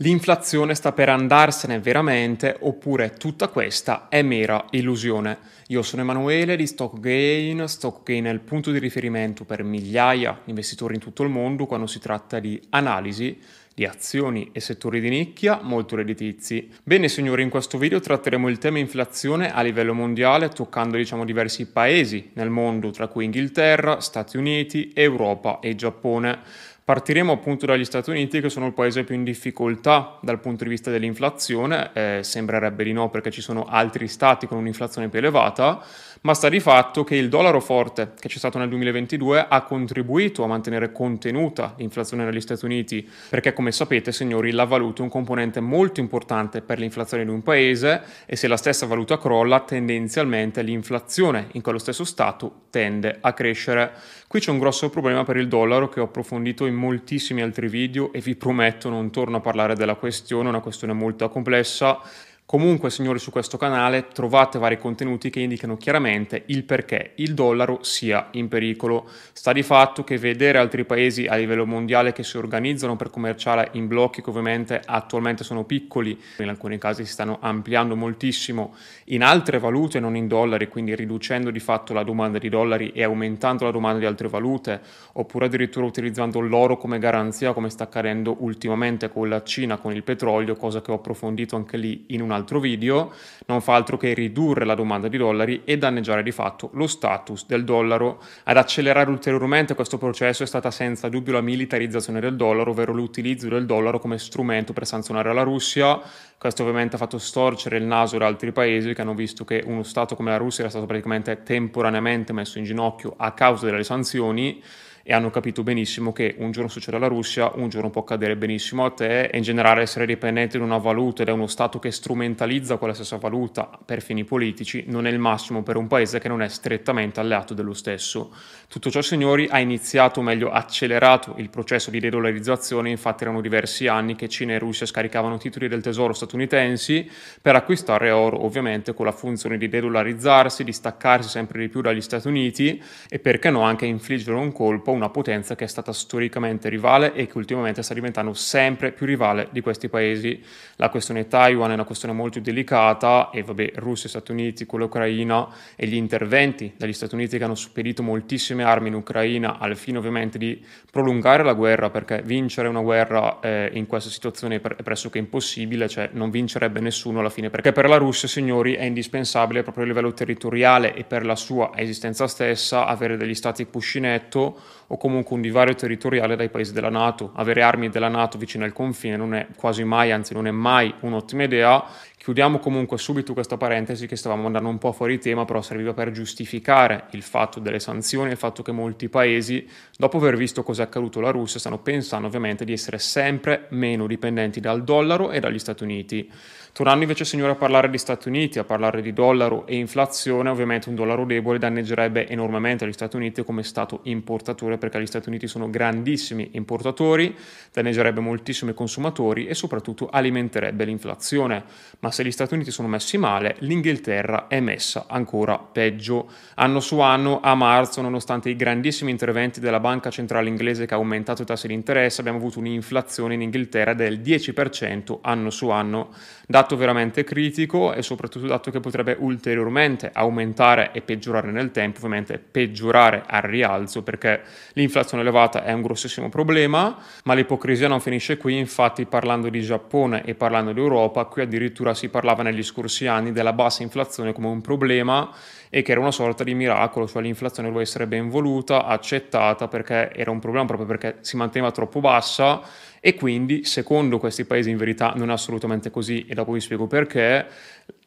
L'inflazione sta per andarsene veramente oppure tutta questa è mera illusione? Io sono Emanuele di StockGain. StockGain è il punto di riferimento per migliaia di investitori in tutto il mondo quando si tratta di analisi di azioni e settori di nicchia molto redditizi. Bene signori, in questo video tratteremo il tema inflazione a livello mondiale toccando diciamo diversi paesi nel mondo tra cui Inghilterra, Stati Uniti, Europa e Giappone. Partiremo appunto dagli Stati Uniti che sono il paese più in difficoltà dal punto di vista dell'inflazione, eh, sembrerebbe di no perché ci sono altri stati con un'inflazione più elevata, ma sta di fatto che il dollaro forte che c'è stato nel 2022 ha contribuito a mantenere contenuta l'inflazione negli Stati Uniti, perché come sapete signori la valuta è un componente molto importante per l'inflazione di un paese e se la stessa valuta crolla tendenzialmente l'inflazione in quello stesso stato tende a crescere. Qui c'è un grosso problema per il dollaro che ho approfondito in moltissimi altri video e vi prometto non torno a parlare della questione, è una questione molto complessa Comunque, signori, su questo canale trovate vari contenuti che indicano chiaramente il perché il dollaro sia in pericolo. Sta di fatto che vedere altri paesi a livello mondiale che si organizzano per commerciare in blocchi che ovviamente attualmente sono piccoli, in alcuni casi si stanno ampliando moltissimo in altre valute, non in dollari, quindi riducendo di fatto la domanda di dollari e aumentando la domanda di altre valute, oppure addirittura utilizzando l'oro come garanzia, come sta accadendo ultimamente con la Cina, con il petrolio, cosa che ho approfondito anche lì in un altro video, non fa altro che ridurre la domanda di dollari e danneggiare di fatto lo status del dollaro. Ad accelerare ulteriormente questo processo è stata senza dubbio la militarizzazione del dollaro, ovvero l'utilizzo del dollaro come strumento per sanzionare la Russia. Questo ovviamente ha fatto storcere il naso ad altri paesi che hanno visto che uno Stato come la Russia era stato praticamente temporaneamente messo in ginocchio a causa delle sanzioni e hanno capito benissimo che un giorno succede alla Russia, un giorno può accadere benissimo a te e in generale essere dipendente da una valuta ed è uno Stato che strumentalizza quella stessa valuta per fini politici non è il massimo per un paese che non è strettamente alleato dello stesso. Tutto ciò, signori, ha iniziato, o meglio accelerato il processo di dedollarizzazione, infatti erano diversi anni che Cina e Russia scaricavano titoli del tesoro statunitensi per acquistare oro, ovviamente con la funzione di dedollarizzarsi, di staccarsi sempre di più dagli Stati Uniti e perché no anche infliggere un colpo una potenza che è stata storicamente rivale e che ultimamente sta diventando sempre più rivale di questi paesi. La questione Taiwan è una questione molto delicata e vabbè, Russia, Stati Uniti, con l'Ucraina e gli interventi dagli Stati Uniti che hanno spedito moltissime armi in Ucraina al fine ovviamente di prolungare la guerra perché vincere una guerra eh, in questa situazione è pressoché impossibile, cioè non vincerebbe nessuno alla fine perché per la Russia, signori, è indispensabile proprio a livello territoriale e per la sua esistenza stessa avere degli stati cuscinetto o comunque un divario territoriale dai paesi della Nato. Avere armi della Nato vicino al confine non è quasi mai, anzi non è mai un'ottima idea. Chiudiamo comunque subito questa parentesi che stavamo andando un po' fuori tema, però serviva per giustificare il fatto delle sanzioni, il fatto che molti paesi, dopo aver visto cosa è accaduto alla Russia, stanno pensando ovviamente di essere sempre meno dipendenti dal dollaro e dagli Stati Uniti. Tornando invece, signore, a parlare di Stati Uniti, a parlare di dollaro e inflazione, ovviamente un dollaro debole danneggerebbe enormemente gli Stati Uniti come Stato importatore, perché gli Stati Uniti sono grandissimi importatori, danneggerebbe moltissimo i consumatori e soprattutto alimenterebbe l'inflazione. Ma se gli Stati Uniti sono messi male, l'Inghilterra è messa ancora peggio. Anno su anno, a marzo, nonostante i grandissimi interventi della Banca Centrale Inglese che ha aumentato i tassi di interesse, abbiamo avuto un'inflazione in Inghilterra del 10% anno su anno. Dato veramente critico e soprattutto dato che potrebbe ulteriormente aumentare e peggiorare nel tempo, ovviamente peggiorare al rialzo perché l'inflazione elevata è un grossissimo problema, ma l'ipocrisia non finisce qui, infatti parlando di Giappone e parlando di Europa, qui addirittura si parlava negli scorsi anni della bassa inflazione come un problema e che era una sorta di miracolo, cioè l'inflazione doveva essere ben voluta, accettata perché era un problema proprio perché si manteneva troppo bassa e quindi secondo questi paesi in verità non è assolutamente così. E dopo vi spiego perché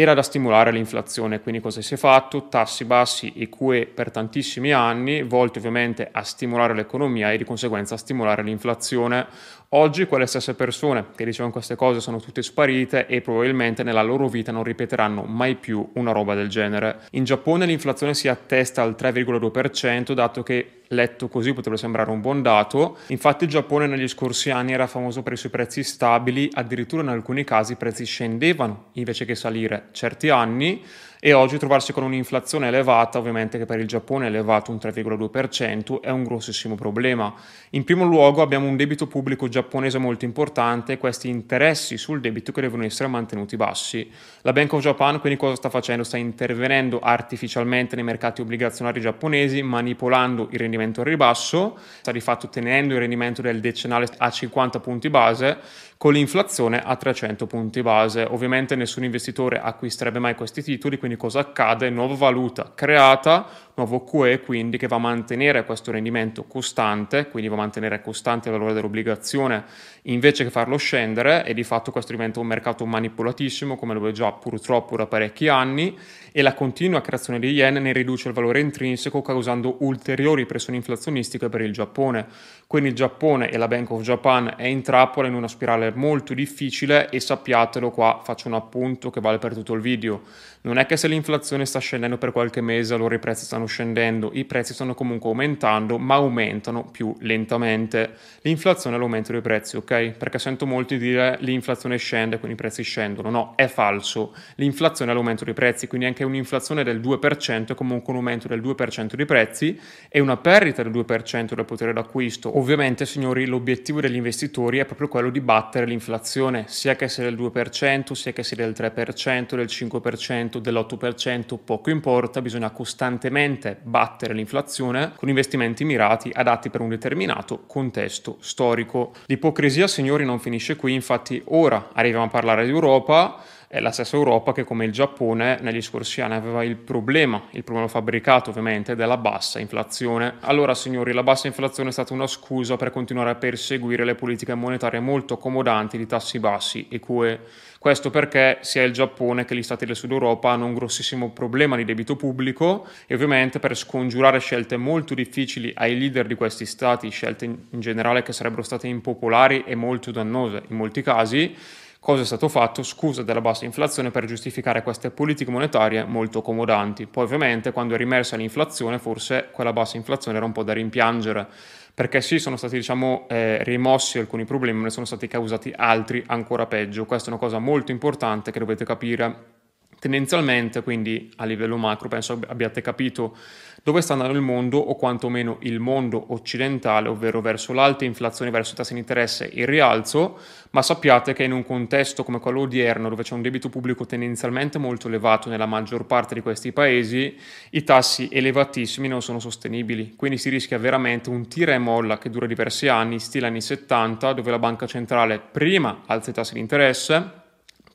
era da stimolare l'inflazione, quindi cosa si è fatto? Tassi bassi e QE per tantissimi anni, volti ovviamente a stimolare l'economia e di conseguenza a stimolare l'inflazione. Oggi quelle stesse persone che dicevano queste cose sono tutte sparite e probabilmente nella loro vita non ripeteranno mai più una roba del genere. In Giappone l'inflazione si attesta al 3,2%, dato che letto così potrebbe sembrare un buon dato. Infatti il Giappone negli scorsi anni era famoso per i suoi prezzi stabili, addirittura in alcuni casi i prezzi scendevano invece che salire certi anni e oggi trovarsi con un'inflazione elevata, ovviamente che per il Giappone è elevato un 3,2%, è un grossissimo problema. In primo luogo abbiamo un debito pubblico giapponese molto importante e questi interessi sul debito che devono essere mantenuti bassi. La Bank of Japan quindi cosa sta facendo? Sta intervenendo artificialmente nei mercati obbligazionari giapponesi, manipolando il rendimento al ribasso, sta di fatto tenendo il rendimento del decennale a 50 punti base con l'inflazione a 300 punti base. Ovviamente nessun investitore acquisterebbe mai questi titoli, quindi cosa accade? Nuova valuta creata, nuovo QE quindi che va a mantenere questo rendimento costante, quindi va a mantenere costante il valore dell'obbligazione invece che farlo scendere e di fatto questo diventa un mercato manipolatissimo come lo è già purtroppo da parecchi anni e la continua creazione di yen ne riduce il valore intrinseco causando ulteriori pressioni inflazionistiche per il Giappone. Quindi il Giappone e la Bank of Japan è in trappola in una spirale molto difficile e sappiatelo qua, faccio un appunto che vale per tutto il video. Non è che se l'inflazione sta scendendo per qualche mese allora i prezzi stanno scendendo, i prezzi stanno comunque aumentando ma aumentano più lentamente. L'inflazione è l'aumento dei prezzi, ok? Perché sento molti dire l'inflazione scende quindi i prezzi scendono. No, è falso. L'inflazione è l'aumento dei prezzi, quindi anche un'inflazione del 2% è comunque un aumento del 2% dei prezzi e una perdita del 2% del potere d'acquisto. Ovviamente, signori, l'obiettivo degli investitori è proprio quello di battere l'inflazione, sia che sia del 2%, sia che sia del 3%, del 5%, dell'8%, poco importa, bisogna costantemente battere l'inflazione con investimenti mirati adatti per un determinato contesto storico. L'ipocrisia, signori, non finisce qui, infatti ora arriviamo a parlare di Europa è la stessa Europa che come il Giappone negli scorsi anni aveva il problema, il problema fabbricato ovviamente, della bassa inflazione. Allora signori, la bassa inflazione è stata una scusa per continuare a perseguire le politiche monetarie molto accomodanti di tassi bassi e QE. Questo perché sia il Giappone che gli stati del sud Europa hanno un grossissimo problema di debito pubblico e ovviamente per scongiurare scelte molto difficili ai leader di questi stati, scelte in generale che sarebbero state impopolari e molto dannose in molti casi, Cosa è stato fatto? Scusa della bassa inflazione per giustificare queste politiche monetarie molto accomodanti. Poi ovviamente quando è rimersa l'inflazione forse quella bassa inflazione era un po' da rimpiangere perché sì, sono stati diciamo, eh, rimossi alcuni problemi, ma ne sono stati causati altri ancora peggio. Questa è una cosa molto importante che dovete capire Tendenzialmente, quindi a livello macro, penso abbiate capito dove sta andando il mondo o quantomeno il mondo occidentale, ovvero verso l'alta inflazione, verso i tassi di interesse e il rialzo, ma sappiate che in un contesto come quello odierno, dove c'è un debito pubblico tendenzialmente molto elevato nella maggior parte di questi paesi, i tassi elevatissimi non sono sostenibili, quindi si rischia veramente un tira e molla che dura diversi anni, stile anni 70, dove la banca centrale prima alza i tassi di interesse,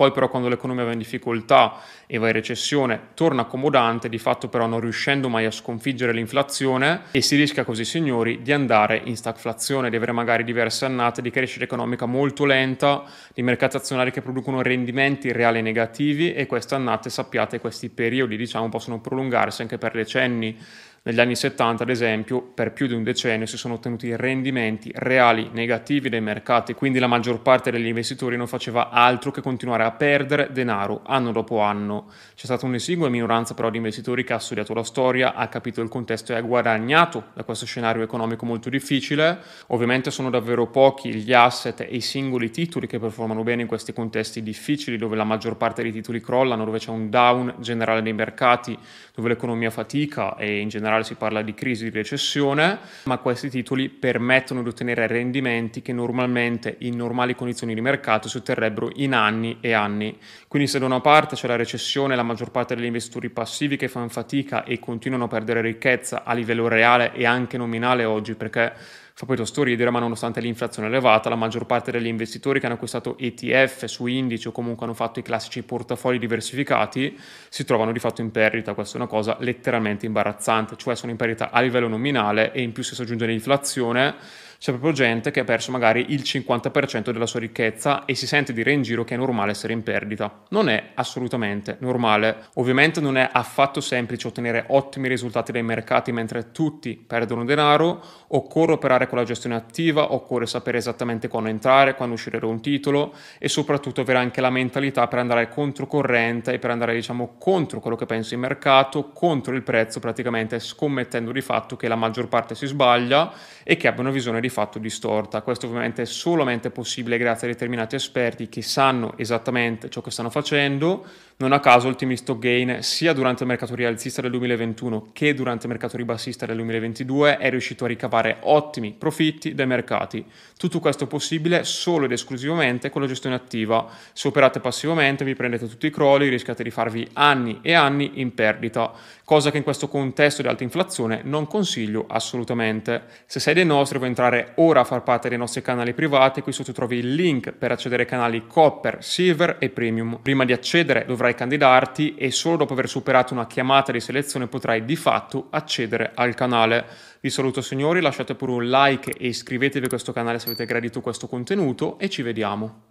poi però quando l'economia va in difficoltà e va in recessione torna accomodante, di fatto però non riuscendo mai a sconfiggere l'inflazione e si rischia così signori di andare in stagflazione, di avere magari diverse annate di crescita economica molto lenta, di mercati azionari che producono rendimenti reali negativi e queste annate sappiate questi periodi diciamo possono prolungarsi anche per decenni negli anni 70, ad esempio, per più di un decennio si sono ottenuti rendimenti reali negativi dai mercati, quindi la maggior parte degli investitori non faceva altro che continuare a perdere denaro anno dopo anno. C'è stata un'esigua minoranza però di investitori che ha studiato la storia, ha capito il contesto e ha guadagnato da questo scenario economico molto difficile. Ovviamente sono davvero pochi gli asset e i singoli titoli che performano bene in questi contesti difficili dove la maggior parte dei titoli crollano, dove c'è un down generale dei mercati, dove l'economia fatica e in generale generale si parla di crisi di recessione, ma questi titoli permettono di ottenere rendimenti che normalmente in normali condizioni di mercato si otterrebbero in anni e anni. Quindi se da una parte c'è la recessione, la maggior parte degli investitori passivi che fanno fatica e continuano a perdere ricchezza a livello reale e anche nominale oggi perché Fa poi tosto ridere, ma nonostante l'inflazione elevata, la maggior parte degli investitori che hanno acquistato ETF su indici o comunque hanno fatto i classici portafogli diversificati si trovano di fatto in perdita. Questa è una cosa letteralmente imbarazzante, cioè sono in perdita a livello nominale e in più se si aggiunge l'inflazione c'è proprio gente che ha perso magari il 50% della sua ricchezza e si sente dire in giro che è normale essere in perdita. Non è assolutamente normale. Ovviamente non è affatto semplice ottenere ottimi risultati dai mercati mentre tutti perdono denaro, occorre operare con la gestione attiva, occorre sapere esattamente quando entrare, quando uscire da un titolo e soprattutto avere anche la mentalità per andare controcorrente e per andare diciamo contro quello che pensa il mercato, contro il prezzo praticamente scommettendo di fatto che la maggior parte si sbaglia e che abbia una visione di fatto distorta. Questo ovviamente è solamente possibile grazie a determinati esperti che sanno esattamente ciò che stanno facendo, Non a caso il Stock Gain, sia durante il mercato rialzista del 2021 che durante il mercato ribassista del 2022, è riuscito a ricavare ottimi profitti dai mercati. Tutto questo possibile solo ed esclusivamente con la gestione attiva. Se operate passivamente vi prendete tutti i crolli, rischiate di farvi anni e anni in perdita, cosa che in questo contesto di alta inflazione non consiglio assolutamente. Se sei dei nostri vuoi entrare ora a far parte dei nostri canali privati, qui sotto trovi il link per accedere ai canali Copper, Silver e Premium. Prima di accedere dovrai candidarti e solo dopo aver superato una chiamata di selezione potrai di fatto accedere al canale. Vi saluto signori, lasciate pure un like e iscrivetevi a questo canale se avete gradito questo contenuto e ci vediamo.